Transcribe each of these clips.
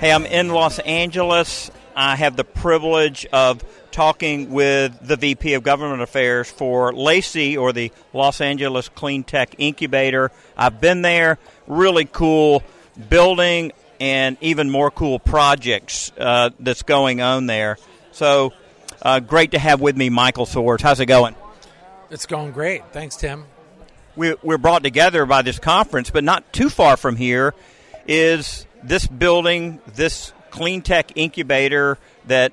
Hey, I'm in Los Angeles. I have the privilege of talking with the VP of Government Affairs for LACI, or the Los Angeles Clean Tech Incubator. I've been there. Really cool building and even more cool projects uh, that's going on there. So uh, great to have with me Michael Swords. How's it going? It's going great. Thanks, Tim. We, we're brought together by this conference, but not too far from here is this building, this clean tech incubator that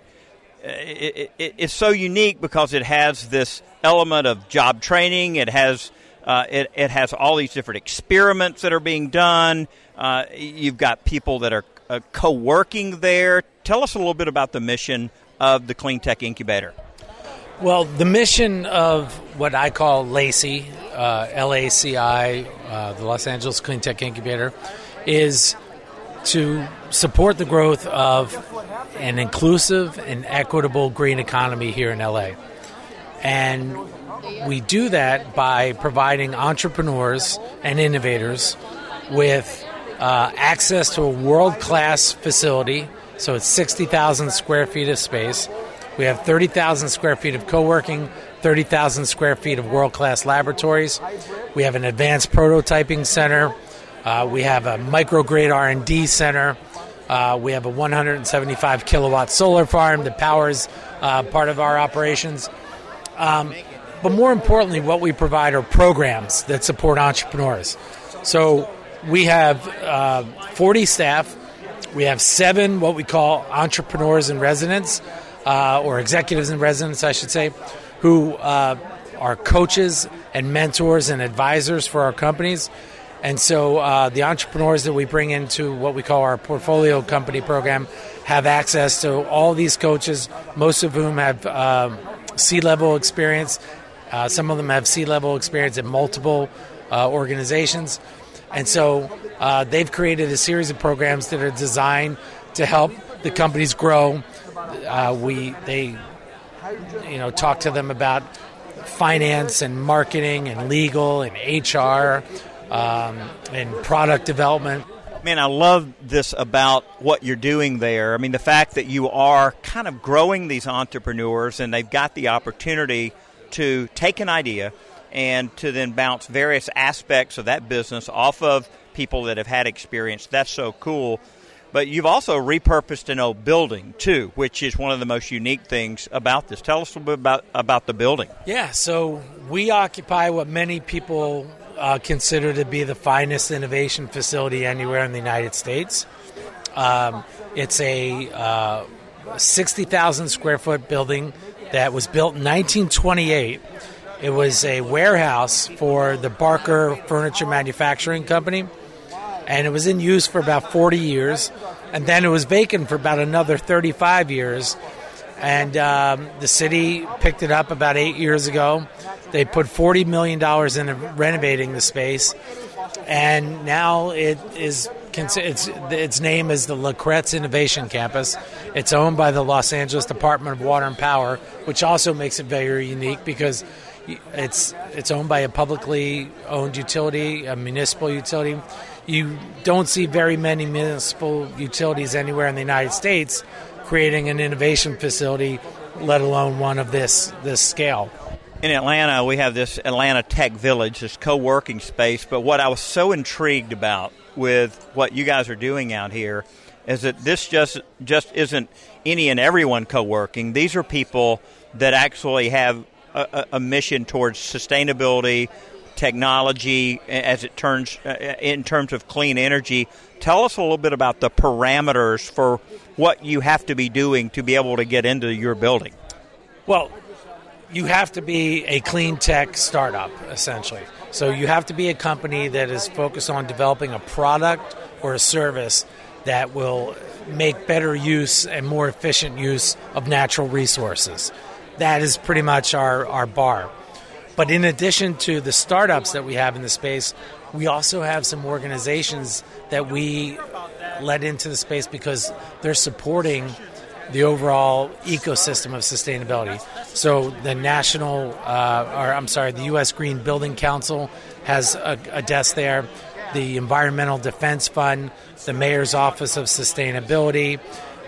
uh, it, it, it's so unique because it has this element of job training. It has uh, it, it has all these different experiments that are being done. Uh, you've got people that are uh, co-working there. Tell us a little bit about the mission of the Clean Tech Incubator. Well, the mission of what I call LACI, uh, LACI, uh, the Los Angeles Clean Tech Incubator, is to support the growth of an inclusive and equitable green economy here in LA. And we do that by providing entrepreneurs and innovators with uh, access to a world class facility. So it's 60,000 square feet of space. We have 30,000 square feet of co working, 30,000 square feet of world class laboratories. We have an advanced prototyping center. Uh, we have a microgrid R&D center. Uh, we have a 175 kilowatt solar farm that powers uh, part of our operations. Um, but more importantly, what we provide are programs that support entrepreneurs. So we have uh, 40 staff. We have seven what we call entrepreneurs in residence, uh, or executives in residence, I should say, who uh, are coaches and mentors and advisors for our companies. And so uh, the entrepreneurs that we bring into what we call our portfolio company program have access to all these coaches, most of whom have um, C level experience. Uh, some of them have C level experience in multiple uh, organizations. And so uh, they've created a series of programs that are designed to help the companies grow. Uh, we they you know talk to them about finance and marketing and legal and HR um, and product development. Man, I love this about what you're doing there. I mean, the fact that you are kind of growing these entrepreneurs and they've got the opportunity to take an idea and to then bounce various aspects of that business off of people that have had experience. That's so cool. But you've also repurposed an old building too, which is one of the most unique things about this. Tell us a little bit about about the building. Yeah, so we occupy what many people uh, consider to be the finest innovation facility anywhere in the United States. Um, it's a uh, 60,000 square foot building that was built in 1928. It was a warehouse for the Barker Furniture Manufacturing Company, and it was in use for about 40 years. And then it was vacant for about another 35 years. And um, the city picked it up about eight years ago. They put $40 million into renovating the space, and now it is it's, its name is the La Kretz Innovation Campus. It's owned by the Los Angeles Department of Water and Power, which also makes it very unique because it's it's owned by a publicly owned utility, a municipal utility. You don't see very many municipal utilities anywhere in the United States creating an innovation facility, let alone one of this this scale. In Atlanta, we have this Atlanta Tech Village, this co-working space. But what I was so intrigued about with what you guys are doing out here is that this just just isn't any and everyone co-working. These are people that actually have a, a mission towards sustainability, technology, as it turns uh, in terms of clean energy. Tell us a little bit about the parameters for what you have to be doing to be able to get into your building. Well, you have to be a clean tech startup, essentially. So you have to be a company that is focused on developing a product or a service that will make better use and more efficient use of natural resources. That is pretty much our, our bar. But in addition to the startups that we have in the space, we also have some organizations that we let into the space because they're supporting the overall ecosystem of sustainability. So the national, uh, or I'm sorry, the U.S. Green Building Council has a, a desk there. The Environmental Defense Fund, the Mayor's Office of Sustainability,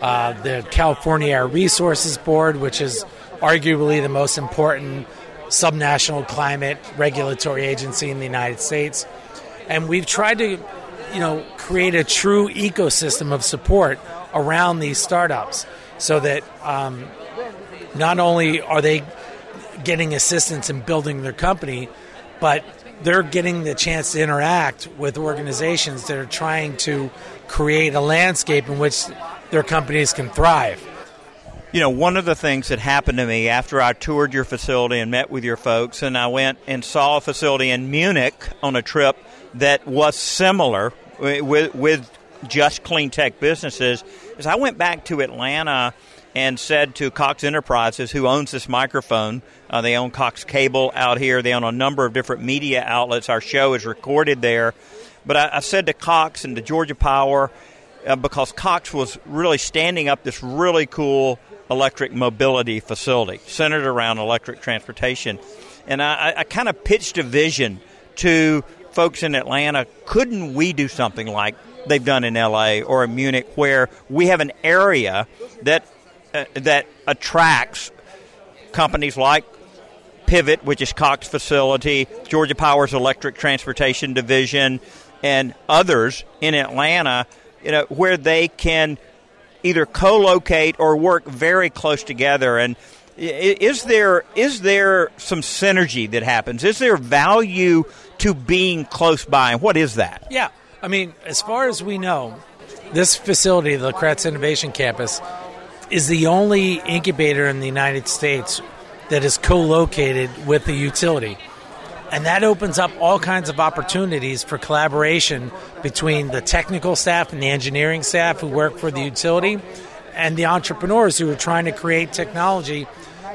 uh, the California Air Resources Board, which is arguably the most important subnational climate regulatory agency in the United States. And we've tried to, you know, create a true ecosystem of support around these startups so that um, not only are they getting assistance in building their company, but they're getting the chance to interact with organizations that are trying to create a landscape in which their companies can thrive. You know, one of the things that happened to me after I toured your facility and met with your folks, and I went and saw a facility in Munich on a trip that was similar with, with just clean tech businesses, is I went back to Atlanta and said to Cox Enterprises, who owns this microphone, uh, they own Cox Cable out here, they own a number of different media outlets. Our show is recorded there. But I, I said to Cox and to Georgia Power, uh, because Cox was really standing up this really cool electric mobility facility centered around electric transportation. And I, I kind of pitched a vision to folks in Atlanta couldn't we do something like they've done in LA or in Munich where we have an area that uh, that attracts companies like Pivot, which is Cox facility, Georgia Power's electric transportation division, and others in Atlanta, you know, where they can either co-locate or work very close together. And is there is there some synergy that happens? Is there value to being close by and what is that? Yeah i mean as far as we know this facility the Kretz innovation campus is the only incubator in the united states that is co-located with the utility. And that opens up all kinds of opportunities for collaboration between the technical staff and the engineering staff who work for the utility and the entrepreneurs who are trying to create technology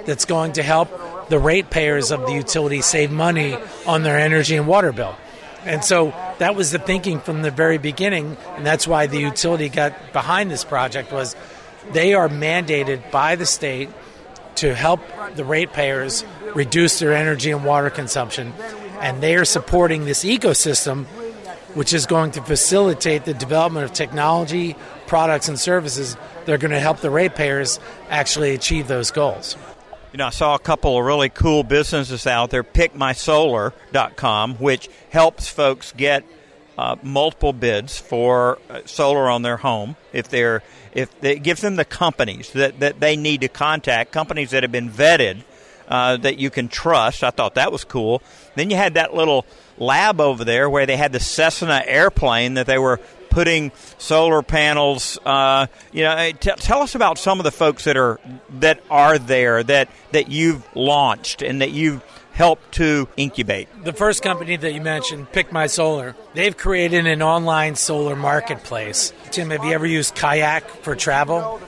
that's going to help the ratepayers of the utility save money on their energy and water bill. And so that was the thinking from the very beginning, and that's why the utility got behind this project was they are mandated by the state to help the ratepayers reduce their energy and water consumption. And they are supporting this ecosystem, which is going to facilitate the development of technology, products, and services that are going to help the ratepayers actually achieve those goals. You know, I saw a couple of really cool businesses out there, pickmysolar.com, which helps folks get uh, multiple bids for uh, solar on their home if they're if it gives them the companies that, that they need to contact companies that have been vetted uh, that you can trust. I thought that was cool. Then you had that little lab over there where they had the Cessna airplane that they were putting solar panels. Uh, you know, t- tell us about some of the folks that are that are there that that you've launched and that you've helped to incubate. The first company that you mentioned, Pick My Solar, they've created an online solar marketplace. Tim, have you ever used Kayak for travel?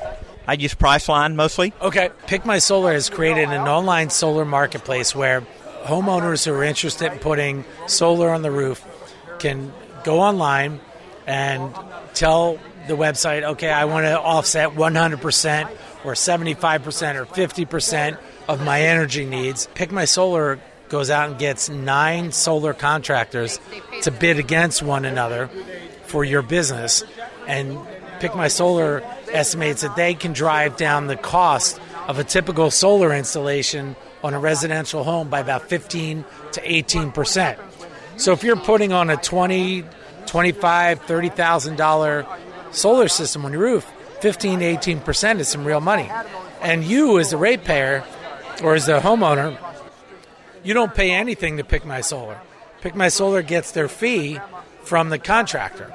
I use Priceline mostly. Okay. Pick My Solar has created an online solar marketplace where homeowners who are interested in putting solar on the roof can go online and tell the website, okay, I want to offset 100% or 75% or 50% of my energy needs. Pick My Solar goes out and gets nine solar contractors to bid against one another for your business. And Pick My Solar estimates that they can drive down the cost of a typical solar installation on a residential home by about 15 to 18 percent. So if you're putting on a 20, 25, 30 thousand dollar solar system on your roof, 15 to 18 percent is some real money. And you, as a ratepayer or as a homeowner, you don't pay anything to Pick My Solar. Pick My Solar gets their fee from the contractor.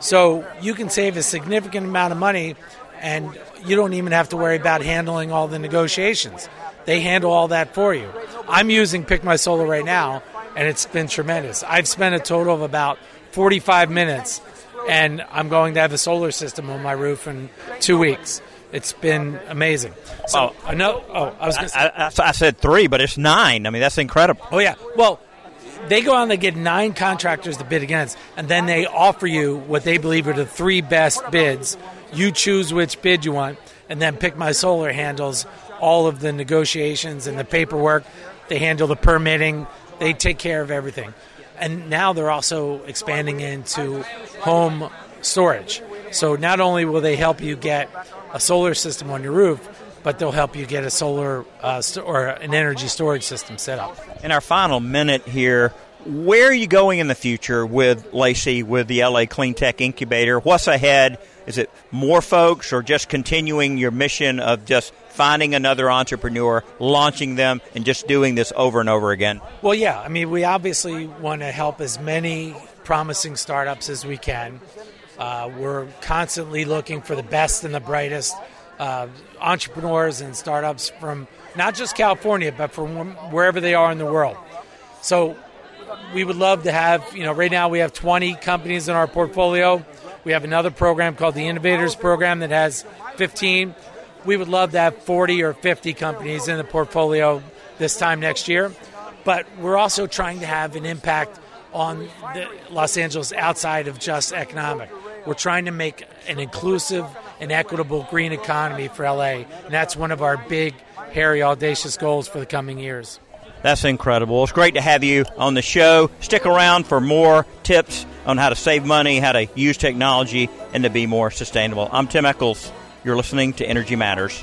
So you can save a significant amount of money and you don't even have to worry about handling all the negotiations. They handle all that for you. I'm using Pick My Solar right now, and it's been tremendous. I've spent a total of about 45 minutes, and I'm going to have a solar system on my roof in two weeks. It's been amazing. So, Oh. no, oh, I was going to say, I, I, I said three, but it's nine. I mean, that's incredible. oh yeah, well, they go out and they get nine contractors to bid against, and then they offer you what they believe are the three best bids. You choose which bid you want, and then Pick My Solar handles all of the negotiations and the paperwork. They handle the permitting. They take care of everything. And now they're also expanding into home storage. So not only will they help you get a solar system on your roof, but they'll help you get a solar uh, st- or an energy storage system set up. In our final minute here, where are you going in the future with LACI, with the LA Clean Tech Incubator? What's ahead? Is it more folks or just continuing your mission of just finding another entrepreneur, launching them, and just doing this over and over again? Well, yeah. I mean, we obviously want to help as many promising startups as we can. Uh, we're constantly looking for the best and the brightest uh, entrepreneurs and startups from not just California, but from wherever they are in the world. So we would love to have, you know, right now we have 20 companies in our portfolio. We have another program called the Innovators Program that has 15. We would love to have 40 or 50 companies in the portfolio this time next year. But we're also trying to have an impact on Los Angeles outside of just economic. We're trying to make an inclusive and equitable green economy for LA, and that's one of our big, hairy, audacious goals for the coming years. That's incredible. It's great to have you on the show. Stick around for more tips on how to save money, how to use technology, and to be more sustainable. I'm Tim Echols. You're listening to Energy Matters.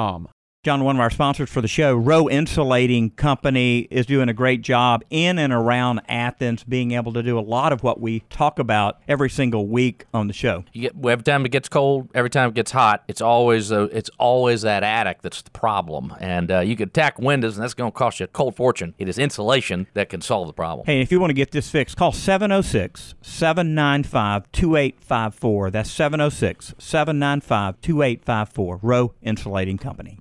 com. John, one of our sponsors for the show, Row Insulating Company, is doing a great job in and around Athens, being able to do a lot of what we talk about every single week on the show. You get every time it gets cold, every time it gets hot, it's always a, it's always that attic that's the problem. And uh, you can tack windows, and that's going to cost you a cold fortune. It is insulation that can solve the problem. Hey, if you want to get this fixed, call 706 795 2854. That's 706 795 2854. Row Insulating Company.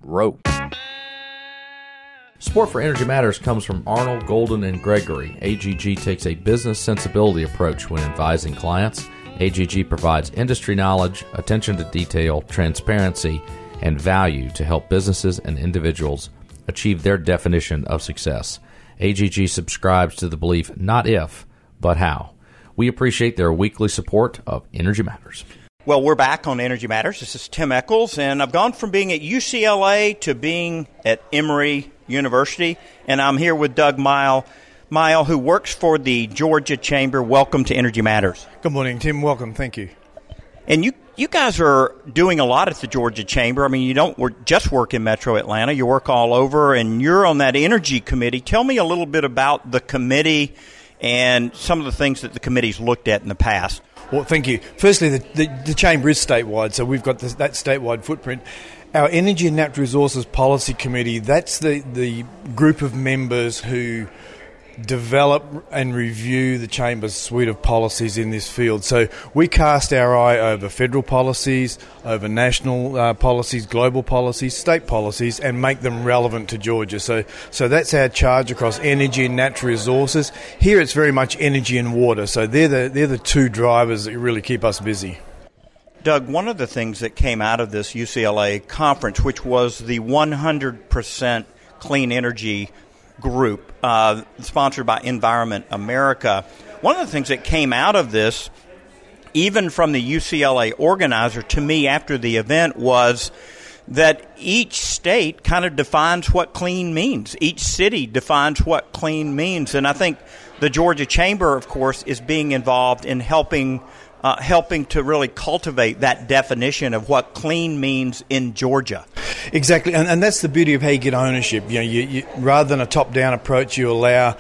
Support for Energy Matters comes from Arnall, Golden, and Gregory. AGG takes a business sensibility approach when advising clients. AGG provides industry knowledge, attention to detail, transparency, and value to help businesses and individuals achieve their definition of success. AGG subscribes to the belief not if, but how. We appreciate their weekly support of Energy Matters. Well, we're back on Energy Matters. This is Tim Echols, and I've gone from being at UCLA to being at Emory University, and I'm here with Doug Miell. Miell, who works for the Georgia Chamber. Welcome to Energy Matters. Good morning, Tim. Welcome. Thank you. And you, you guys are doing a lot at the Georgia Chamber. I mean, you don't work, just work in Metro Atlanta. You work all over, and you're on that energy committee. Tell me a little bit about the committee and some of the things that the committee's looked at in the past. Well, thank you. Firstly, the, the, the chamber is statewide, so we've got this, that statewide footprint. Our Energy and Natural Resources Policy Committee, that's the, the group of members who develop and review the Chamber's suite of policies in this field. So we cast our eye over federal policies, over national uh, policies, global policies, state policies, and make them relevant to Georgia. So, so that's our charge across energy and natural resources. Here it's very much energy and water. So they're the, they're the two drivers that really keep us busy. Doug, one of the things that came out of this UCLA conference, which was the 100% clean energy group uh, sponsored by Environment America, one of the things that came out of this, even from the UCLA organizer to me after the event, was that each state kind of defines what clean means. Each city defines what clean means. And I think the Georgia Chamber, of course, is being involved in helping uh, helping to really cultivate that definition of what clean means in Georgia. Exactly, and, and that's the beauty of how you get ownership. You know, you, you, rather than a top-down approach, you allow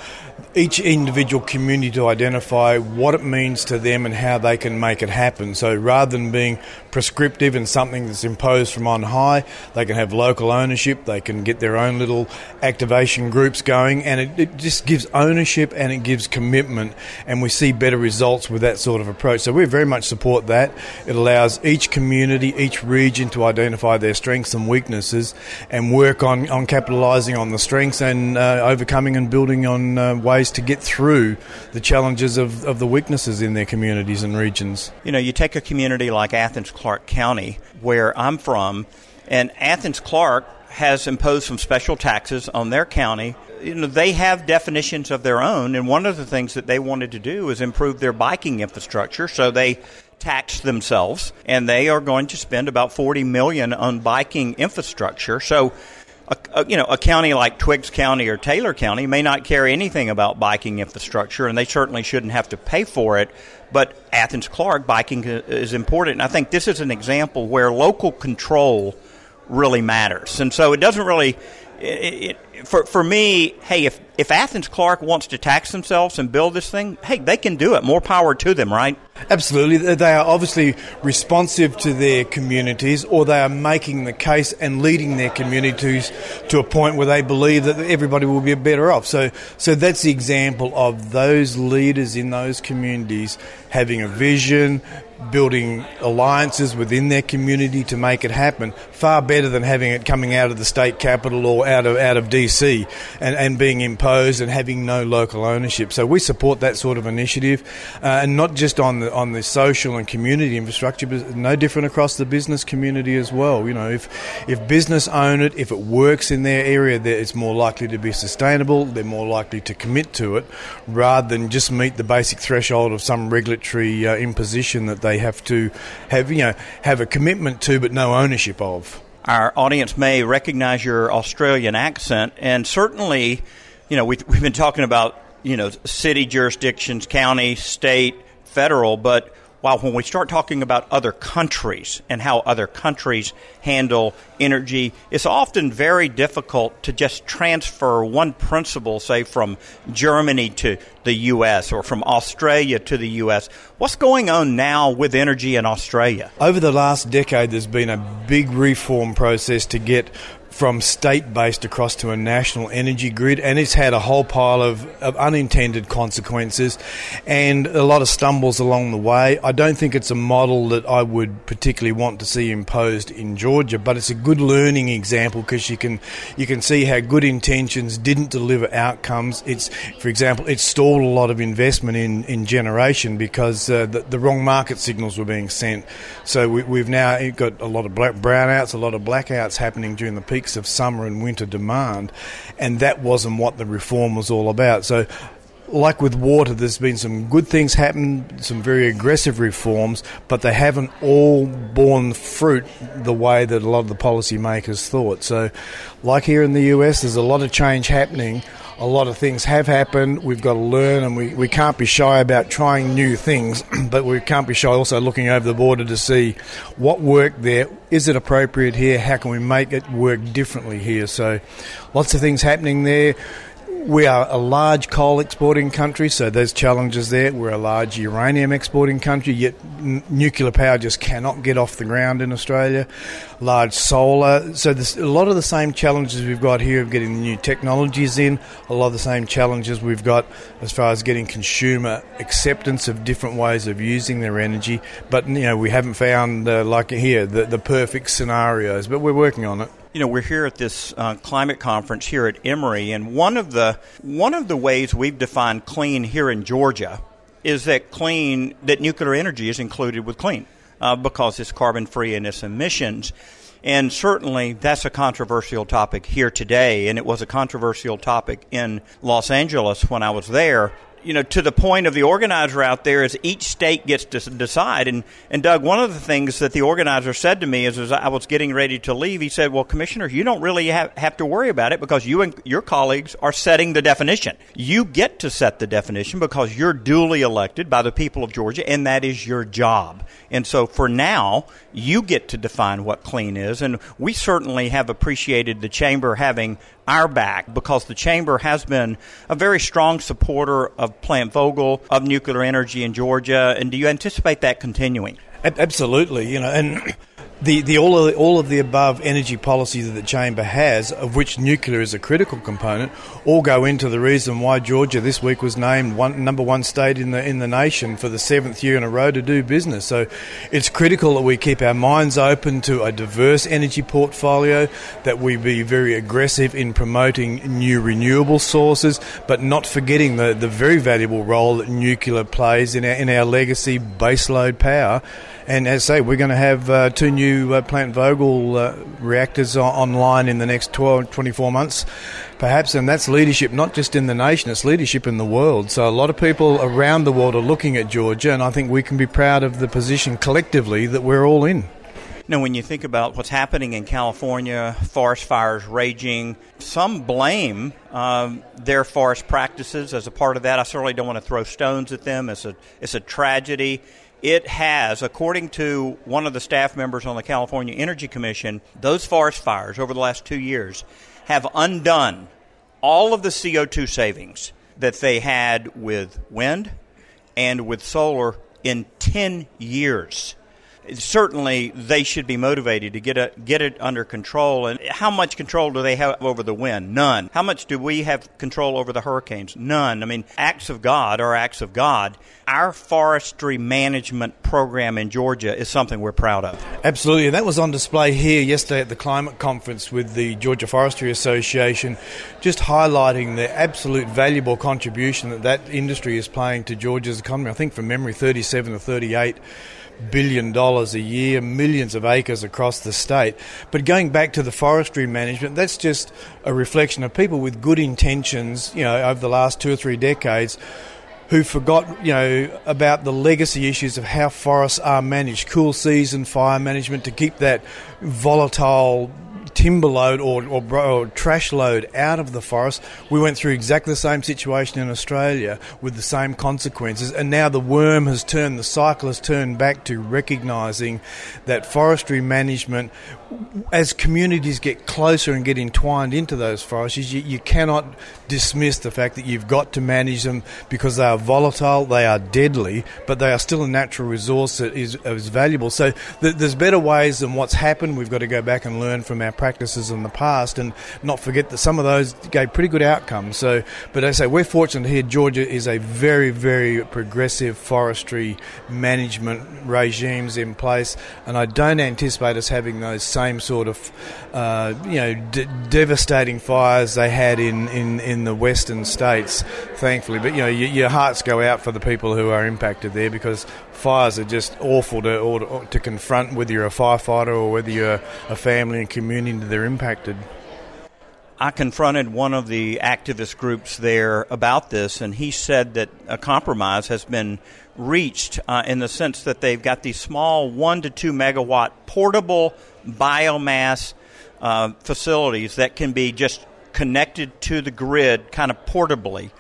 each individual community to identify what it means to them and how they can make it happen. So rather than being prescriptive and something that's imposed from on high, they can have local ownership, they can get their own little activation groups going, and it, it just gives ownership and it gives commitment, and we see better results with that sort of approach. So we very much support that. It allows each community, each region to identify their strengths and weaknesses and work on, on capitalising on the strengths and uh, overcoming and building on uh, ways to get through the challenges of, of the weaknesses in their communities and regions. You know, you take a community like Athens Clarke County, where I'm from, and Athens Clarke has imposed some special taxes on their county. You know, they have definitions of their own, and one of the things that they wanted to do is improve their biking infrastructure. So they taxed themselves, and they are going to spend about 40 million on biking infrastructure. So a, a, you know, a county like Twiggs County or Taylor County may not care anything about biking infrastructure, and they certainly shouldn't have to pay for it. But Athens Clarke biking is important. And I think this is an example where local control really matters. And so it doesn't really it, it, for for me, hey, if if Athens Clarke wants to tax themselves and build this thing, hey, they can do it. More power to them, right? Absolutely, they are obviously responsive to their communities, or they are making the case and leading their communities to a point where they believe that everybody will be better off. So, so that's the example of those leaders in those communities having a vision, building alliances within their community to make it happen. Far better than having it coming out of the state capital or out of out of DC and, and being imposed and having no local ownership. So we support that sort of initiative, uh, and not just on the on the social and community infrastructure, but no different across the business community as well. You know, if if business own it, if it works in their area, it's more likely to be sustainable. They're more likely to commit to it, rather than just meet the basic threshold of some regulatory uh, imposition that they have to have you know have a commitment to but no ownership of. Our audience may recognize your Australian accent, and certainly, you know, we've, we've been talking about you know city jurisdictions, county, state, federal, but while when we start talking about other countries and how other countries handle energy, it's often very difficult to just transfer one principle, say, from Germany to the U.S. or from Australia to the U.S. What's going on now with energy in Australia? Over the last decade, there's been a big reform process to get from state based across to a national energy grid, and it's had a whole pile of, of, unintended consequences and a lot of stumbles along the way. I don't think it's a model that I would particularly want to see imposed in Georgia, but it's a good learning example because you can you can see how good intentions didn't deliver outcomes. It's, for example, it stalled a lot of investment in, in generation because uh, the, the, wrong market signals were being sent. So we, have now got a lot of black brownouts, a lot of blackouts happening during the peak of summer and winter demand, and that wasn't what the reform was all about. So like with water, there's been some good things happen, some very aggressive reforms, but they haven't all borne fruit the way that a lot of the policymakers thought. So, like here in the US, there's a lot of change happening a lot of things have happened. We've got to learn, and we, we can't be shy about trying new things, but we can't be shy also looking over the border to see what worked there. Is it appropriate here? How can we make it work differently here? So, lots of things happening there we are a large coal exporting country, so there's challenges there. We're a large uranium exporting country, yet n- nuclear power just cannot get off the ground in Australia. Large solar, so a lot of the same challenges we've got here of getting the new technologies in. A lot of the same challenges we've got as far as getting consumer acceptance of different ways of using their energy. But you know, we haven't found uh, like here the, the perfect scenarios, but we're working on it you know we're here at this uh, climate conference here at Emory, and one of the one of the ways we've defined clean here in Georgia is that clean that nuclear energy is included with clean uh, because it's carbon free in its emissions. And certainly that's a controversial topic here today, and it was a controversial topic in Los Angeles when I was there you know, to the point of the organizer out there is each state gets to decide. And, and Doug, one of the things that the organizer said to me is as I was getting ready to leave, he said, well, Commissioner, you don't really have, have to worry about it because you and your colleagues are setting the definition. You get to set the definition because you're duly elected by the people of Georgia, and that is your job. And so for now, you get to define what clean is. And we certainly have appreciated the Chamber having our back because the Chamber has been a very strong supporter of Plant Vogtle, of nuclear energy in Georgia. And do you anticipate that continuing? Absolutely, you know, and the, the all of the, all of the above energy policies that the chamber has, of which nuclear is a critical component, all go into the reason why Georgia this week was named one, number one state in the in the nation for the seventh year in a row to do business. So, it's critical that we keep our minds open to a diverse energy portfolio, that we be very aggressive in promoting new renewable sources, but not forgetting the, the very valuable role that nuclear plays in our, in our legacy baseload power. And as I say, we're going to have uh, two new uh, Plant Vogtle uh, reactors online in the next 12, 24 months, perhaps. And that's leadership not just in the nation, it's leadership in the world. So a lot of people around the world are looking at Georgia, and I think we can be proud of the position collectively that we're all in. Now, when you think about what's happening in California, forest fires raging, some blame um, their forest practices as a part of that. I certainly don't want to throw stones at them. It's a it's a tragedy it has, according to one of the staff members on the California Energy Commission, those forest fires over the last two years have undone all of the CO2 savings that they had with wind and with solar in 10 years certainly they should be motivated to get a, get it under control. And how much control do they have over the wind? None. How much do we have control over the hurricanes? None. I mean, acts of God are acts of God. Our forestry management program in Georgia is something we're proud of. Absolutely. And that was on display here yesterday at the climate conference with the Georgia Forestry Association, just highlighting the absolute valuable contribution that that industry is playing to Georgia's economy. I think from memory, 37 or 38 billion dollars a year, millions of acres across the state. But going back to the forestry management, that's just a reflection of people with good intentions, you know, over the last two or three decades who forgot, you know, about the legacy issues of how forests are managed, cool season fire management to keep that volatile timber load or, or, or, trash load out of the forest. We went through exactly the same situation in Australia with the same consequences, and now the worm has turned, the cycle has turned back to recognising that forestry management, as communities get closer and get entwined into those forests, you, you cannot dismiss the fact that you've got to manage them because they are volatile, they are deadly, but they are still a natural resource that is, is valuable. So th- there's better ways than what's happened. We've got to go back and learn from our practices in the past and not forget that some of those gave pretty good outcomes. So, but I say we're fortunate here. Georgia is a very, very progressive forestry management regimes in place, and I don't anticipate us having those same sort of, uh, you know, devastating fires they had in, in, in the western states, thankfully. But you know, y- your hearts go out for the people who are impacted there because fires are just awful to or, to confront whether you're a firefighter or whether you're a family and community that are impacted. I confronted one of the activist groups there about this, and he said that a compromise has been reached uh, in the sense that they've got these small one to two megawatt portable biomass uh, facilities that can be just connected to the grid kind of portably.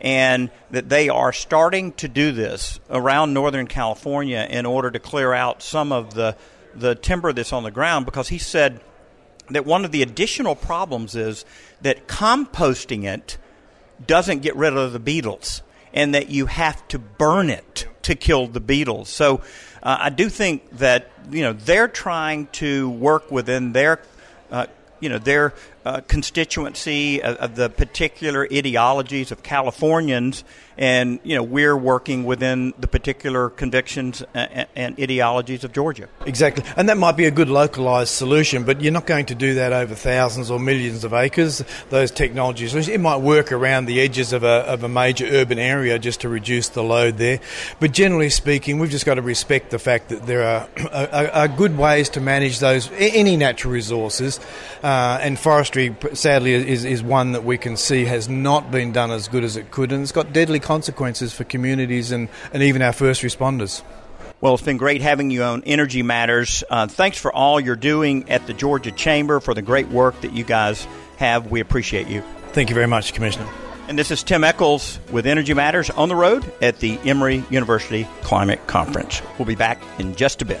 And that they are starting to do this around Northern California in order to clear out some of the the timber that's on the ground because he said that one of the additional problems is that composting it doesn't get rid of the beetles and that you have to burn it to kill the beetles. So uh, I do think that you know they're trying to work within their uh, you know their uh, constituency of, of, the particular ideologies of Californians, and you know we're working within the particular convictions and, and, ideologies of Georgia. Exactly, and that might be a good localized solution, but you're not going to do that over thousands or millions of acres. Those technologies, it might work around the edges of a, of a major urban area just to reduce the load there. But generally speaking, we've just got to respect the fact that there are, are, are good ways to manage those any natural resources. Uh, and forestry, sadly, is, is one that we can see has not been done as good as it could, and it's got deadly consequences for communities and, and even our first responders. Well, it's been great having you on Energy Matters. Uh, thanks for all you're doing at the Georgia Chamber, for the great work that you guys have. We appreciate you. Thank you very much, Commissioner. And this is Tim Echols with Energy Matters on the road at the Emory University Climate Conference. We'll be back in just a bit.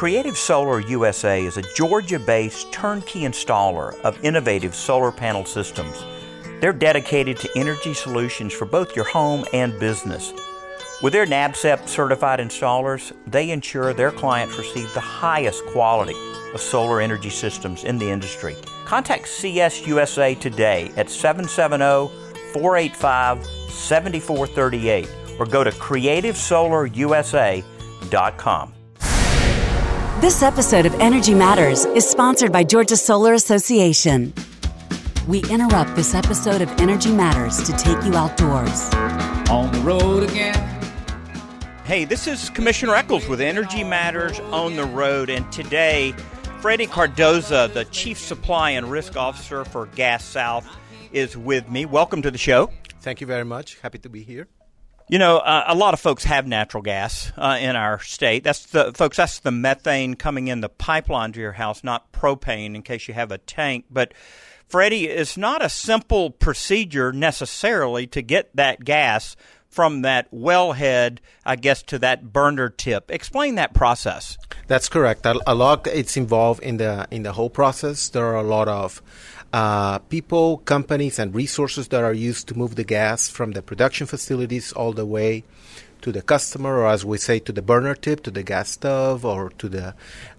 Creative Solar USA is a Georgia based turnkey installer of innovative solar panel systems. They're dedicated to energy solutions for both your home and business. With their NABCEP certified installers, they ensure their clients receive the highest quality of solar energy systems in the industry. Contact CSUSA today at 770 485 7438 or go to creativesolarusa.com. This episode of Energy Matters is sponsored by Georgia Solar Association. We interrupt this episode of Energy Matters to take you outdoors. On the road again. Hey, this is Commissioner Echols with Energy Matters on the Road, and today, Freddy Cardoza, the Chief Supply and Risk Officer for Gas South, is with me. Welcome to the show. Thank you very much. Happy to be here. You know, uh, a lot of folks have natural gas uh, in our state. That's the folks. That's the methane coming in the pipeline to your house, not propane. In case you have a tank, but Freddy, it's not a simple procedure necessarily to get that gas from that wellhead, I guess, to that burner tip. Explain that process. That's correct. A lot it's involved in the in the whole process. There are a lot of uh, people, companies, and resources that are used to move the gas from the production facilities all the way to the customer, or as we say, to the burner tip, to the gas stove, or to the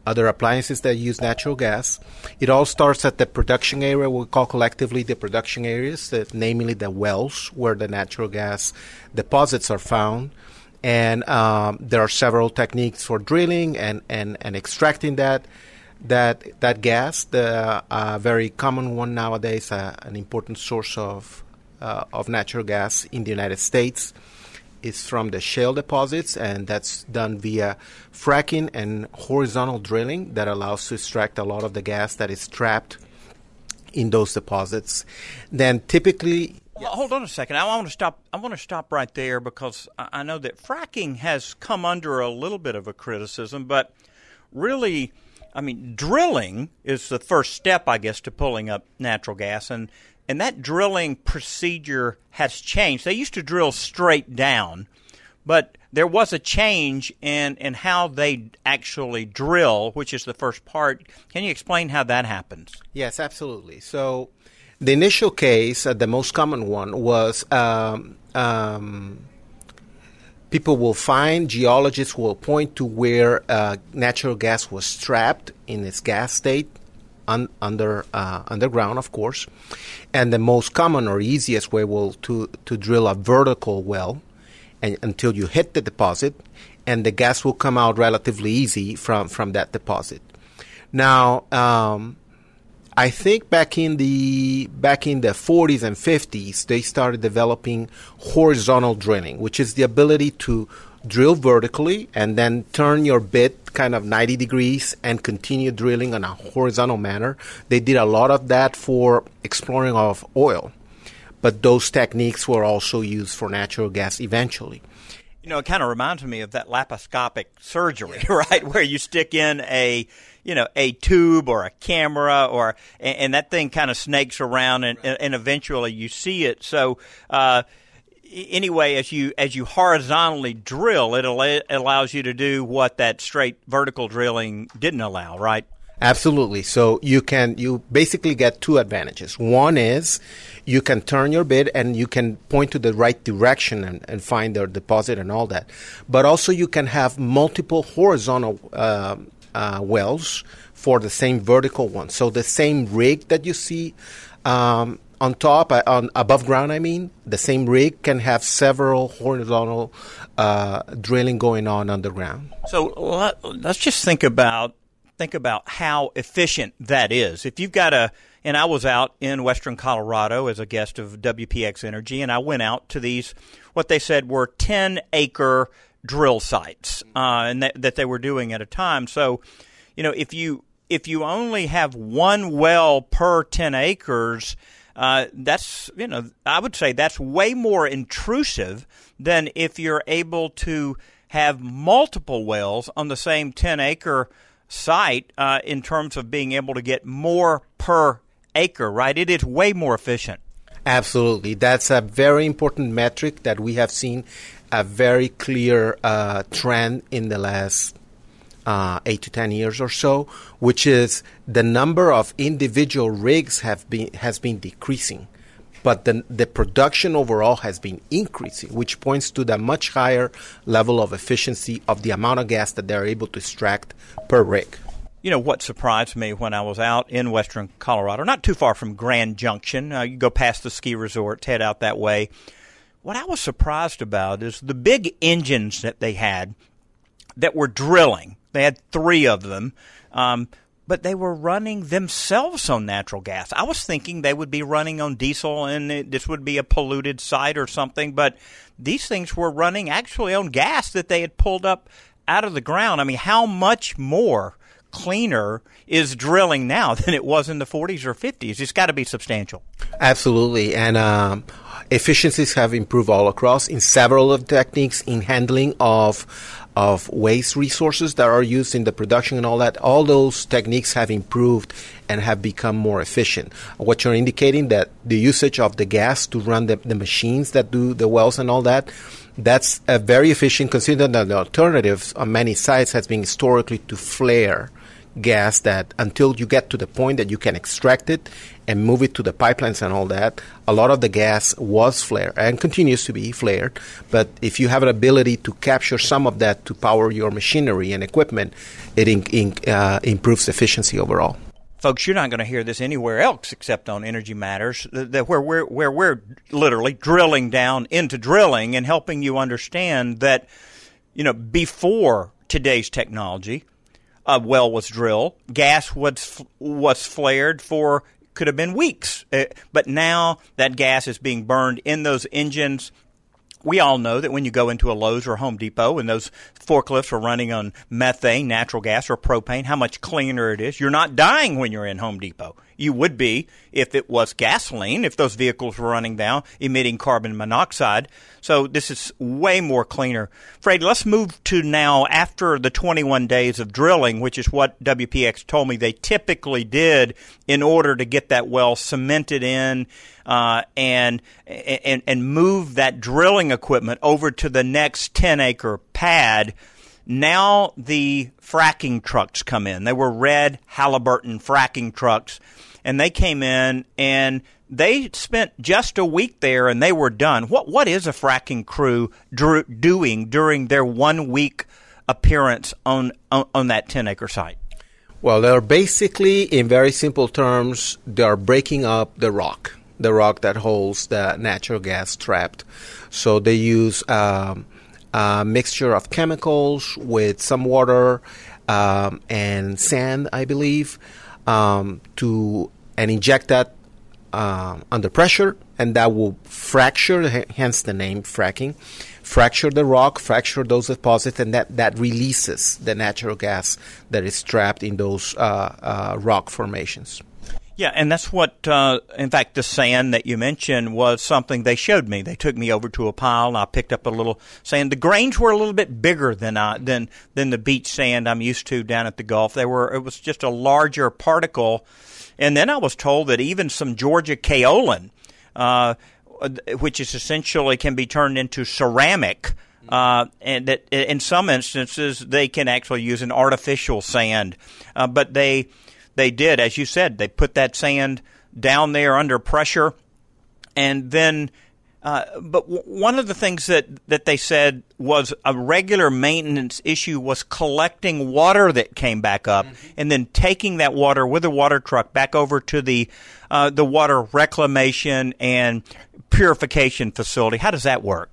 other appliances that use natural gas. It all starts at the production area, we call collectively the production areas, namely the wells where the natural gas deposits are found. And um, there are several techniques for drilling and, and, and extracting that that that gas. The uh, very common one nowadays, uh, an important source of uh, of natural gas in the United States, is from the shale deposits, and that's done via fracking and horizontal drilling that allows to extract a lot of the gas that is trapped in those deposits. Then typically. Hold on a second. I want to stop. I want to stop right there because I know that fracking has come under a little bit of a criticism, but really, I mean, drilling is the first step, I guess, to pulling up natural gas, and and that drilling procedure has changed. They used to drill straight down, but there was a change in in how they actually drill, which is the first part. Can you explain how that happens? Yes, absolutely. So, the initial case, uh, the most common one, was. Um, um, people will find, geologists will point to where uh, natural gas was trapped in its gas state, un- under uh, underground, of course. And the most common or easiest way will to to drill a vertical well, and, until you hit the deposit, and the gas will come out relatively easy from from that deposit. Now, um, I think back in the back in the 40s and 50s, they started developing horizontal drilling, which is the ability to drill vertically and then turn your bit kind of 90 degrees and continue drilling in a horizontal manner. They did a lot of that for exploring of oil, but those techniques were also used for natural gas eventually. You know, it kind of reminds me of that laparoscopic surgery, right, where you stick in a you know a tube or a camera or and, and that thing kind of snakes around and, and eventually you see it so uh, anyway as you as you horizontally drill it allows you to do what that straight vertical drilling didn't allow right Absolutely. So you can you basically get two advantages. One is you can turn your bit and you can point to the right direction and, and find their deposit and all that. But also you can have multiple horizontal uh, uh, wells for the same vertical one. So the same rig that you see um, on top, uh, on above ground, I mean, the same rig can have several horizontal uh, drilling going on underground. So let, let's just think about think about how efficient that is. If you've got a and I was out in western Colorado as a guest of WPX Energy, and I went out to these what they said were ten acre drill sites, uh, and that, that they were doing at a time. So, you know, if you if you only have one well per 10 acres, uh, that's, you know, I would say that's way more intrusive than if you're able to have multiple wells on the same 10 acre site uh, in terms of being able to get more per acre, right? It is way more efficient. Absolutely. That's a very important metric that we have seen a very clear uh, trend in the last uh, eight to ten years or so, which is the number of individual rigs have been has been decreasing, but the the production overall has been increasing, which points to the much higher level of efficiency of the amount of gas that they're able to extract per rig. You know what surprised me when I was out in western Colorado, not too far from Grand Junction. Uh, you go past the ski resorts, head out that way. What I was surprised about is the big engines that they had that were drilling they had three of them. Um, but they were running themselves on natural gas. I was thinking they would be running on diesel and it, this would be a polluted site or something, but these things were running actually on gas that they had pulled up out of the ground. I mean, how much more cleaner is drilling now than it was in the 40s or 50s? It's got to be substantial. Absolutely. And um, efficiencies have improved all across in several of the techniques in handling of of waste resources that are used in the production and all that, all those techniques have improved and have become more efficient. What you're indicating that the usage of the gas to run the, the machines that do the wells and all that, that's a very efficient considering that the alternatives on many sites has been historically to flare gas that until you get to the point that you can extract it and move it to the pipelines and all that, a lot of the gas was flared and continues to be flared. But if you have an ability to capture some of that to power your machinery and equipment, it in, in, uh, improves efficiency overall. Folks, you're not going to hear this anywhere else except on Energy Matters, where we're, where we're literally drilling down into drilling and helping you understand that, you know, before today's technology, a well was drilled, gas was was flared for could have been weeks, uh, but now that gas is being burned in those engines we all know that when you go into a Lowe's or Home Depot and those forklifts are running on methane, natural gas, or propane, how much cleaner it is. You're not dying when you're in Home Depot. You would be if it was gasoline, if those vehicles were running down, emitting carbon monoxide. So this is way more cleaner. Fred, let's move to now after the 21 days of drilling, which is what WPX told me they typically did in order to get that well cemented in uh, and, and and move that drilling equipment over to the next 10 acre pad. Now the fracking trucks come in. They were red Halliburton fracking trucks, and they came in and they spent just a week there and they were done. What what is a fracking crew dr- doing during their one week appearance on, on on that 10 acre site? Well, they're basically, in very simple terms, they're breaking up the rock the rock that holds the natural gas trapped. So they use um, a mixture of chemicals with some water um, and sand, I believe, um, to and inject that uh, under pressure, and that will fracture, hence the name fracking, fracture the rock, fracture those deposits, and that, that releases the natural gas that is trapped in those uh, uh, rock formations. Yeah, and that's what, uh, in fact, the sand that you mentioned was something they showed me. They took me over to a pile, and I picked up a little sand. The grains were a little bit bigger than I, than than the beach sand I'm used to down at the Gulf. They were it was just a larger particle, and then I was told that even some Georgia kaolin, uh, which is essentially can be turned into ceramic uh, and that in some instances they can actually use an artificial sand. Uh, but they they did, as you said, they put that sand down there under pressure, and then. Uh, but w- one of the things that, that they said was a regular maintenance issue was collecting water that came back up mm-hmm. and then taking that water with a water truck back over to the uh, the water reclamation and purification facility. How does that work?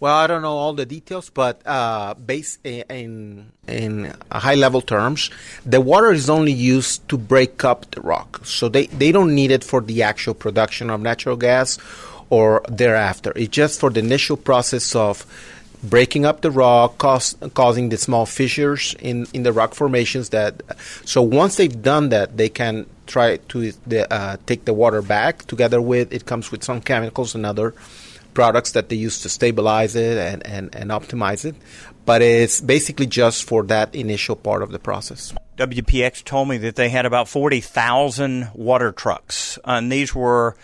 Well, I don't know all the details, but uh, based in in high level terms, the water is only used to break up the rock. So they, they don't need it for the actual production of natural gas or thereafter. It's just for the initial process of breaking up the rock, cause, causing the small fissures in, in the rock formations. That so once they've done that, they can try to uh, take the water back. Together with it comes with some chemicals and other products that they use to stabilize it and, and, and optimize it. But it's basically just for that initial part of the process. WPX told me that they had about 40,000 water trucks, and these were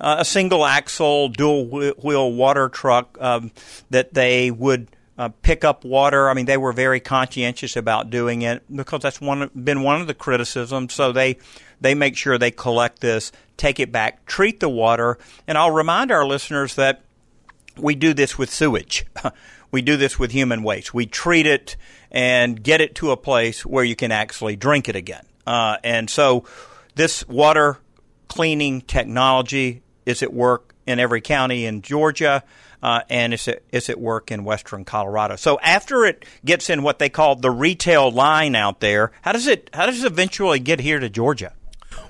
uh, a single axle, dual wheel water truck um, that they would uh, pick up water. I mean, they were very conscientious about doing it because that's one been one of the criticisms. So they they make sure they collect this, take it back, treat the water, and I'll remind our listeners that we do this with sewage. we do this with human waste. We treat it and get it to a place where you can actually drink it again. Uh, and so this water cleaning technology is at work in every county in Georgia. Uh, and it's at, it's at work in western Colorado. So after it gets in what they call the retail line out there, how does it how does it eventually get here to Georgia?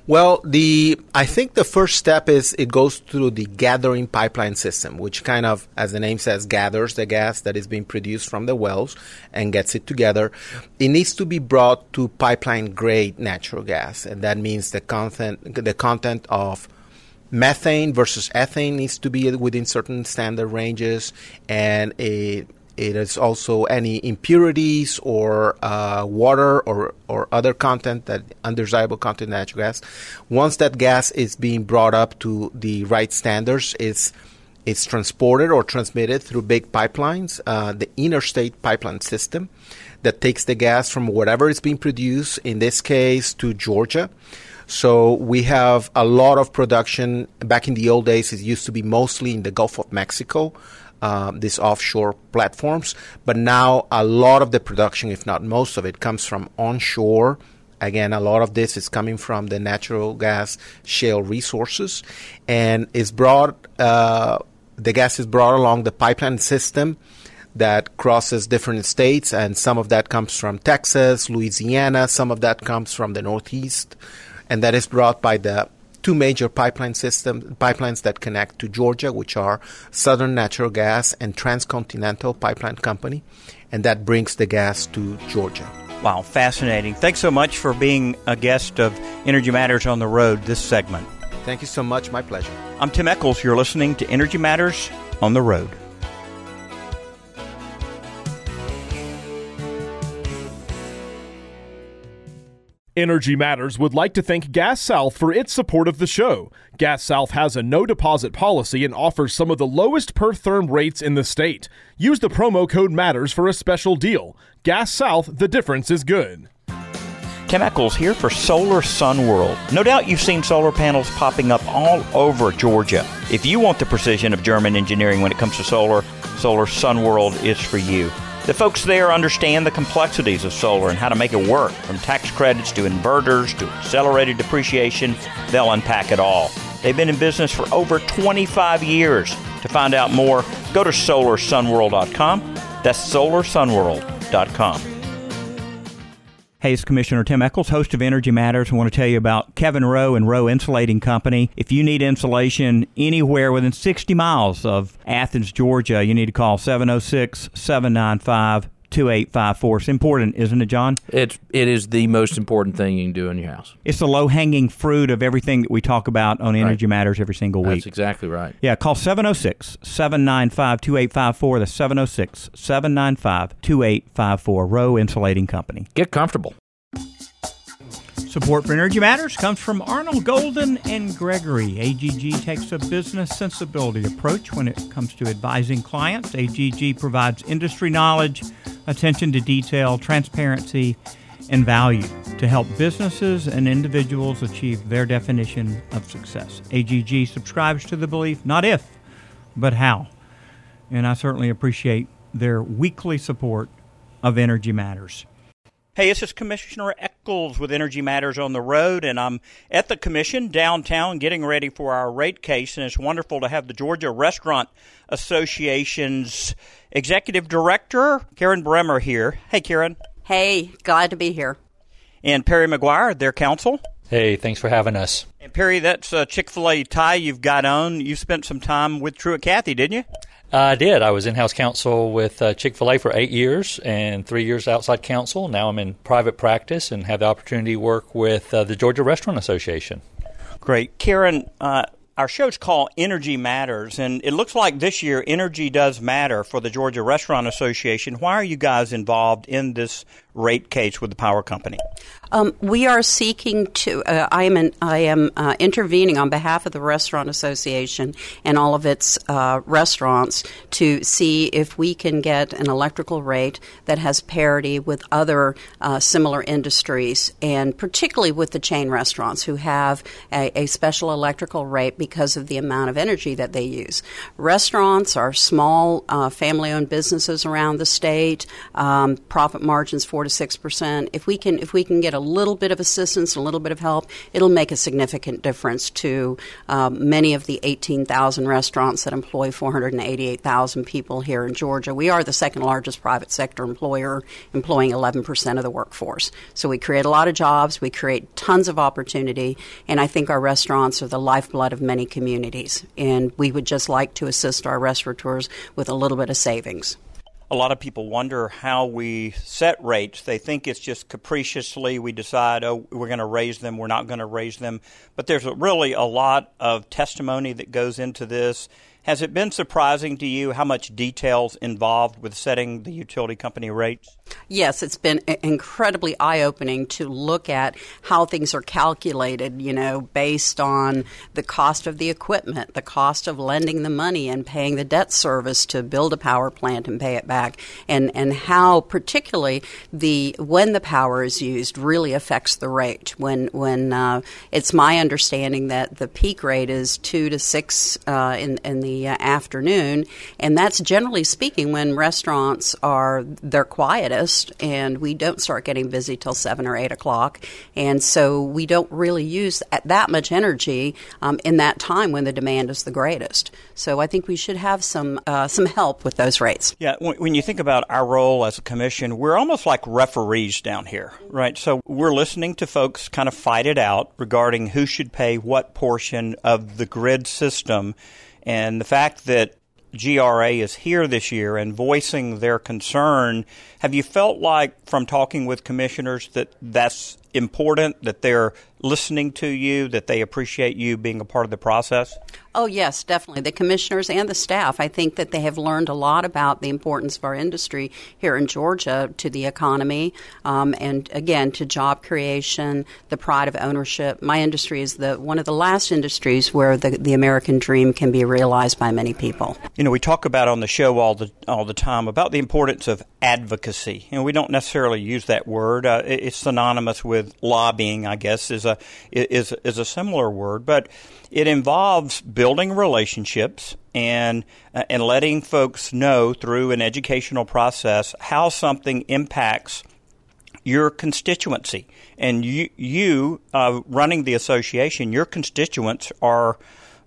Well, the I think the first step is it goes through the gathering pipeline system, which kind of, as the name says, gathers the gas that is being produced from the wells and gets it together. It needs to be brought to pipeline grade natural gas, and that means the content the content of methane versus ethane needs to be within certain standard ranges, and a it is also any impurities or uh, water or, or other content that undesirable content in natural gas. Once that gas is being brought up to the right standards, it's it's transported or transmitted through big pipelines, uh, the interstate pipeline system that takes the gas from whatever is being produced, in this case to Georgia. So we have a lot of production. Back in the old days, it used to be mostly in the Gulf of Mexico um, these offshore platforms. But now a lot of the production, if not most of it, comes from onshore. Again, a lot of this is coming from the natural gas shale resources, and is brought. Uh, the gas is brought along the pipeline system that crosses different states, and some of that comes from Texas, Louisiana. Some of that comes from the Northeast, and that is brought by the two major pipeline systems, pipelines that connect to Georgia, which are Southern Natural Gas and Transcontinental Pipeline Company, and that brings the gas to Georgia. Wow, fascinating. Thanks so much for being a guest of Energy Matters on the Road this segment. Thank you so much. My pleasure. I'm Tim Echols. You're listening to Energy Matters on the Road. Energy Matters would like to thank Gas South for its support of the show. Gas South has a no deposit policy and offers some of the lowest per therm rates in the state. Use the promo code MATTERS for a special deal. Gas South, the difference is good. Tim Echols here for Solar Sun World. No doubt you've seen solar panels popping up all over Georgia. If you want the precision of German engineering when it comes to solar, Solar Sun World is for you. The folks there understand the complexities of solar and how to make it work, from tax credits to inverters to accelerated depreciation. They'll unpack it all. They've been in business for over 25 years. To find out more, go to solarsunworld.com. That's solarsunworld.com. Hey, it's Commissioner Tim Echols, host of Energy Matters. I want to tell you about Kevin Rowe and Rowe Insulating Company. If you need insulation anywhere within 60 miles of Athens, Georgia, you need to call 706 795 2854. It's important, isn't it, John? It's, it is the most important thing you can do in your house. It's the low hanging fruit of everything that we talk about on Energy right. Matters every single week. That's exactly right. Yeah, call 706 795 2854. That's 706 795 2854. Rowe Insulating Company. Get comfortable. Support for Energy Matters comes from Arnall Golden and Gregory. AGG takes a business sensibility approach when it comes to advising clients. AGG provides industry knowledge, attention to detail, transparency, and value to help businesses and individuals achieve their definition of success. AGG subscribes to the belief not if, but how. And I certainly appreciate their weekly support of Energy Matters. Hey, this is Commissioner Echols with Energy Matters on the Road, and I'm at the Commission downtown getting ready for our rate case. And it's wonderful to have the Georgia Restaurant Association's Executive Director, Karen Bremer, here. Hey, Karen. Hey, glad to be here. And Perry McGuire, their counsel. Hey, thanks for having us. And Perry, that's a Chick fil A tie you've got on. You spent some time with Truett Cathy, didn't you? I did. I was in house counsel with uh, Chick fil A for eight years and three years outside counsel. Now I'm in private practice and have the opportunity to work with uh, the Georgia Restaurant Association. Great. Karen, uh, our show's called Energy Matters, and it looks like this year energy does matter for the Georgia Restaurant Association. Why are you guys involved in this rate case with the power company? Um, we are seeking to. Uh, I am. An, I am uh, intervening on behalf of the Restaurant Association and all of its uh, restaurants to see if we can get an electrical rate that has parity with other uh, similar industries, and particularly with the chain restaurants who have a, a special electrical rate because of the amount of energy that they use. Restaurants are small, uh, family-owned businesses around the state. Um, profit margins four to six percent. If we can, if we can get a little bit of assistance, a little bit of help, it'll make a significant difference to um, many of the 18,000 restaurants that employ 488,000 people here in Georgia. We are the second largest private sector employer, employing 11% of the workforce. So we create a lot of jobs, we create tons of opportunity, and I think our restaurants are the lifeblood of many communities. And we would just like to assist our restaurateurs with a little bit of savings a lot of people wonder how we set rates. They think it's just capriciously we decide, oh, we're going to raise them, we're not going to raise them. But there's really a lot of testimony that goes into this. Has it been surprising to you how much details involved with setting the utility company rates? Yes, it's been incredibly eye opening to look at how things are calculated, you know, based on the cost of the equipment, the cost of lending the money and paying the debt service to build a power plant and pay it back, and, and how particularly the when the power is used really affects the rate. When when uh, it's my understanding that the peak rate is two to six uh, in in the uh, afternoon, and that's generally speaking when restaurants are their quietest, and we don't start getting busy till seven or eight o'clock, and so we don't really use that much energy um, in that time when the demand is the greatest. So I think we should have some uh, some help with those rates. Yeah, when you think about our role as a commission, we're almost like referees down here, right? So we're listening to folks kind of fight it out regarding who should pay what portion of the grid system and the fact that GRA is here this year and voicing their concern, have you felt like from talking with commissioners that that's important, that they're listening to you, that they appreciate you being a part of the process? Oh, yes, definitely. The commissioners and the staff, I think that they have learned a lot about the importance of our industry here in Georgia to the economy um, and, again, to job creation, the pride of ownership. My industry is the one of the last industries where the, the American dream can be realized by many people. You know, we talk about on the show all the, all the time about the importance of advocacy. And we don't necessarily use that word. Uh, it's synonymous with lobbying, I guess, is a, is, is a similar word. But it involves building relationships and uh, and letting folks know through an educational process how something impacts your constituency. And you, you uh, running the association, your constituents are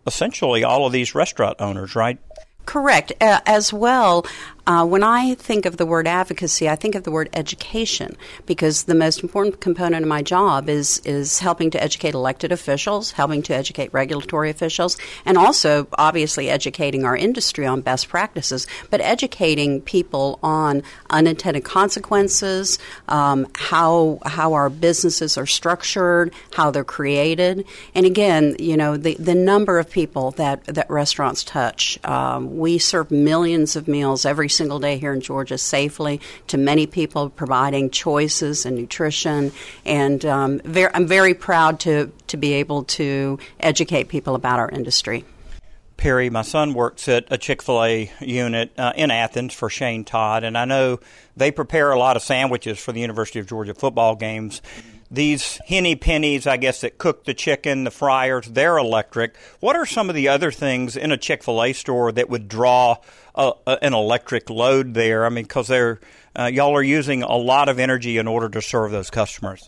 essentially all of these restaurant owners, right? Correct. Uh, as well, uh, when I think of the word advocacy, I think of the word education because the most important component of my job is is helping to educate elected officials, helping to educate regulatory officials, and also obviously educating our industry on best practices, but educating people on unintended consequences, um, how how our businesses are structured, how they're created, and again, you know, the the number of people that that restaurants touch. Um, we serve millions of meals every single day here in Georgia safely to many people, providing choices and nutrition. And um, very, I'm very proud to, to be able to educate people about our industry. Perry, my son works at a Chick fil A unit uh, in Athens for Shane Todd, and I know they prepare a lot of sandwiches for the University of Georgia football games. These henny pennies, I guess, that cook the chicken, the fryers, they're electric. What are some of the other things in a Chick fil A store that would draw a, a, an electric load there? I mean, because they're, uh, y'all are using a lot of energy in order to serve those customers.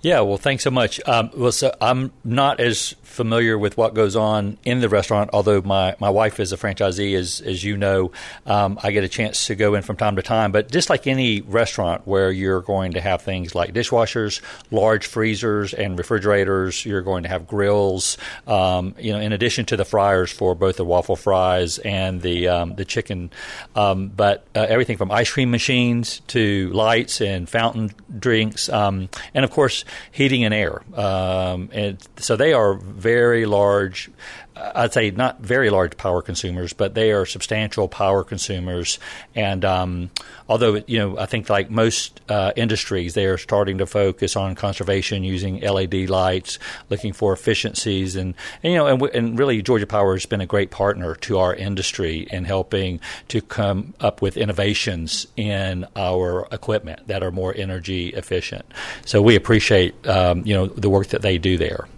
Yeah, well, thanks so much. Um, well, so I'm not as familiar with what goes on in the restaurant, although my, my wife is a franchisee, as, as you know. Um, I get a chance to go in from time to time. But just like any restaurant where you're going to have things like dishwashers, large freezers, and refrigerators, you're going to have grills, um, you know, in addition to the fryers for both the waffle fries and the, um, the chicken. Um, but uh, everything from ice cream machines to lights and fountain drinks, um, and of course, heating and air. Um, and so they are very large. I'd say not very large power consumers, but they are substantial power consumers. And um, although you know, I think like most uh, industries, they are starting to focus on conservation using LED lights, looking for efficiencies, and, and you know, and, and really, Georgia Power has been a great partner to our industry in helping to come up with innovations in our equipment that are more energy efficient. So we appreciate um, you know the work that they do there.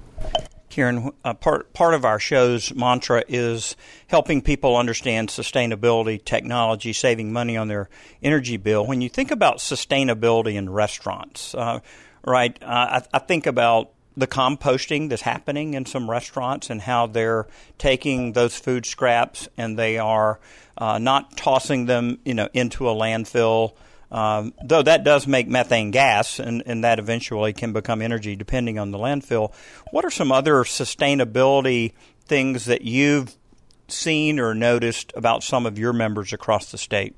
Karen, uh, part part of our show's mantra is helping people understand sustainability, technology, saving money on their energy bill. When you think about sustainability in restaurants, uh, right? Uh, I, I, think about the composting that's happening in some restaurants and how they're taking those food scraps and they are uh, not tossing them, you know, into a landfill um, though that does make methane gas, and, and that eventually can become energy depending on the landfill. What are some other sustainability things that you've seen or noticed about some of your members across the state?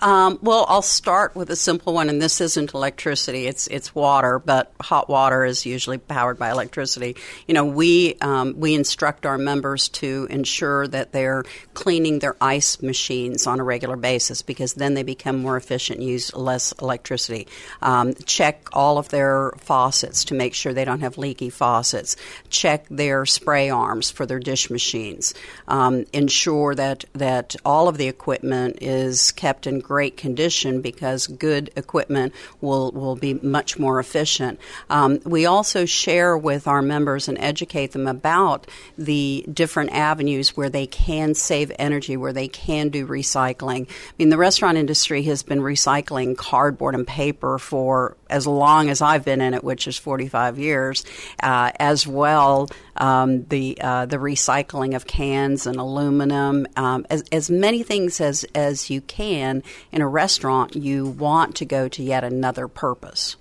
Um, well, I'll start with a simple one, and this isn't electricity; it's it's water. But hot water is usually powered by electricity. You know, we um, we instruct our members to ensure that they're cleaning their ice machines on a regular basis because then they become more efficient, use less electricity. Um, check all of their faucets to make sure they don't have leaky faucets. Check their spray arms for their dish machines. Um, ensure that that all of the equipment is kept in great condition because good equipment will, will be much more efficient. Um, we also share with our members and educate them about the different avenues where they can save energy, where they can do recycling. I mean, the restaurant industry has been recycling cardboard and paper for as long as I've been in it, which is 45 years, uh, as well um, the uh, the recycling of cans and aluminum, um, as, as many things as as you can in a restaurant. You want to go to yet another purpose.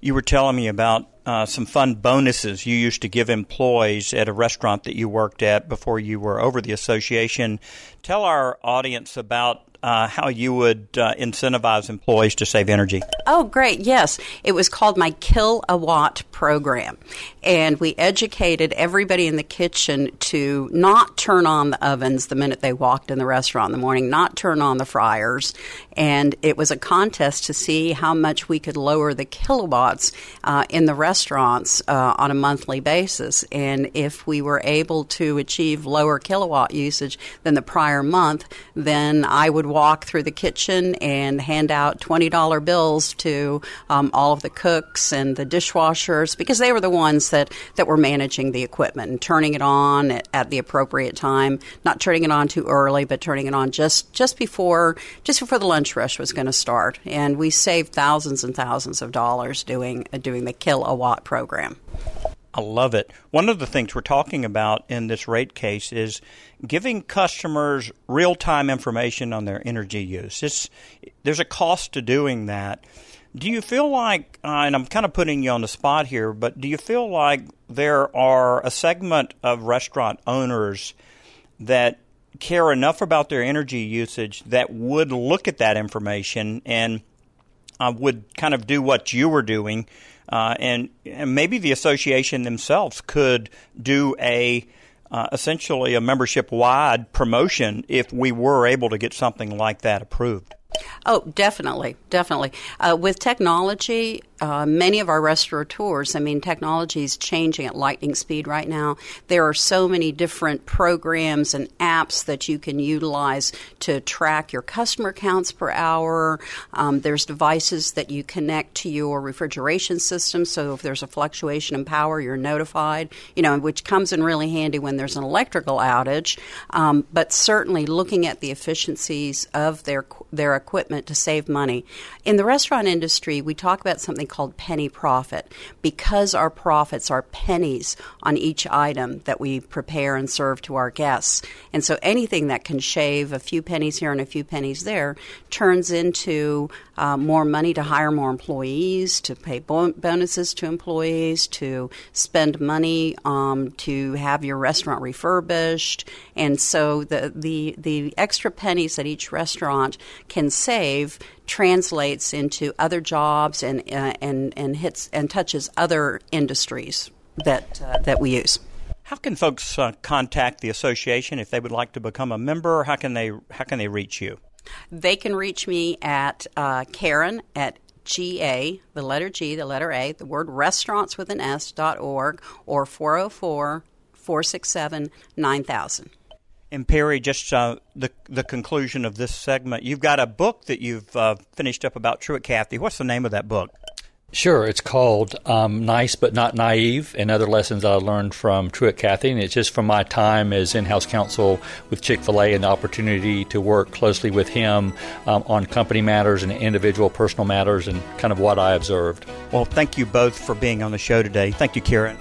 You were telling me about uh, some fun bonuses you used to give employees at a restaurant that you worked at before you were over the association. Tell our audience about uh, how you would uh, incentivize employees to save energy. Oh, great. Yes. It was called my Kill a Watt program. And we educated everybody in the kitchen to not turn on the ovens the minute they walked in the restaurant in the morning, not turn on the fryers. And it was a contest to see how much we could lower the kilowatts uh, in the restaurants uh, on a monthly basis. And if we were able to achieve lower kilowatt usage than the prior month, then I would walk through the kitchen and hand out $20 bills to um, all of the cooks and the dishwashers because they were the ones that, that were managing the equipment and turning it on at, at the appropriate time, not turning it on too early, but turning it on just, just before just before the lunch rush was going to start. And we saved thousands and thousands of dollars doing uh, doing the Kill a Watt program. I love it. One of the things we're talking about in this rate case is giving customers real time information on their energy use. It's, there's a cost to doing that. Do you feel like, uh, and I'm kind of putting you on the spot here, but do you feel like there are a segment of restaurant owners that care enough about their energy usage that would look at that information and uh, would kind of do what you were doing? Uh, and, and maybe the association themselves could do a uh, essentially a membership wide promotion if we were able to get something like that approved. Oh, definitely, definitely. Uh, with technology, uh, many of our restaurateurs, I mean, technology is changing at lightning speed right now. There are so many different programs and apps that you can utilize to track your customer counts per hour. Um, there's devices that you connect to your refrigeration system, so if there's a fluctuation in power, you're notified. You know, which comes in really handy when there's an electrical outage. Um, but certainly, looking at the efficiencies of their their equipment to save money. In the restaurant industry, we talk about something called penny profit because our profits are pennies on each item that we prepare and serve to our guests. And so anything that can shave a few pennies here and a few pennies there turns into uh, more money to hire more employees, to pay bon- bonuses to employees, to spend money um, to have your restaurant refurbished. And so the, the, the extra pennies that each restaurant can save translates into other jobs and, uh, and, and hits and touches other industries that, uh, that we use. How can folks uh, contact the association if they would like to become a member? How can they how can they reach you? They can reach me at uh, Karen at GA, the letter G, the letter A, the word restaurants with an S dot org, or 404 467 9000. And Perry, just uh, the the conclusion of this segment, you've got a book that you've uh, finished up about Truett Cathy. What's the name of that book? Sure, it's called um, Nice But Not Naive and Other Lessons I Learned from Truett Cathy. And it's just from my time as in house counsel with Chick fil A and the opportunity to work closely with him um, on company matters and individual personal matters and kind of what I observed. Well, thank you both for being on the show today. Thank you, Karen.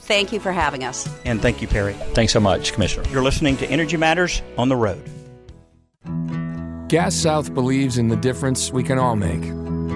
Thank you for having us. And thank you, Perry. Thanks so much, Commissioner. You're listening to Energy Matters on the Road. Gas South believes in the difference we can all make,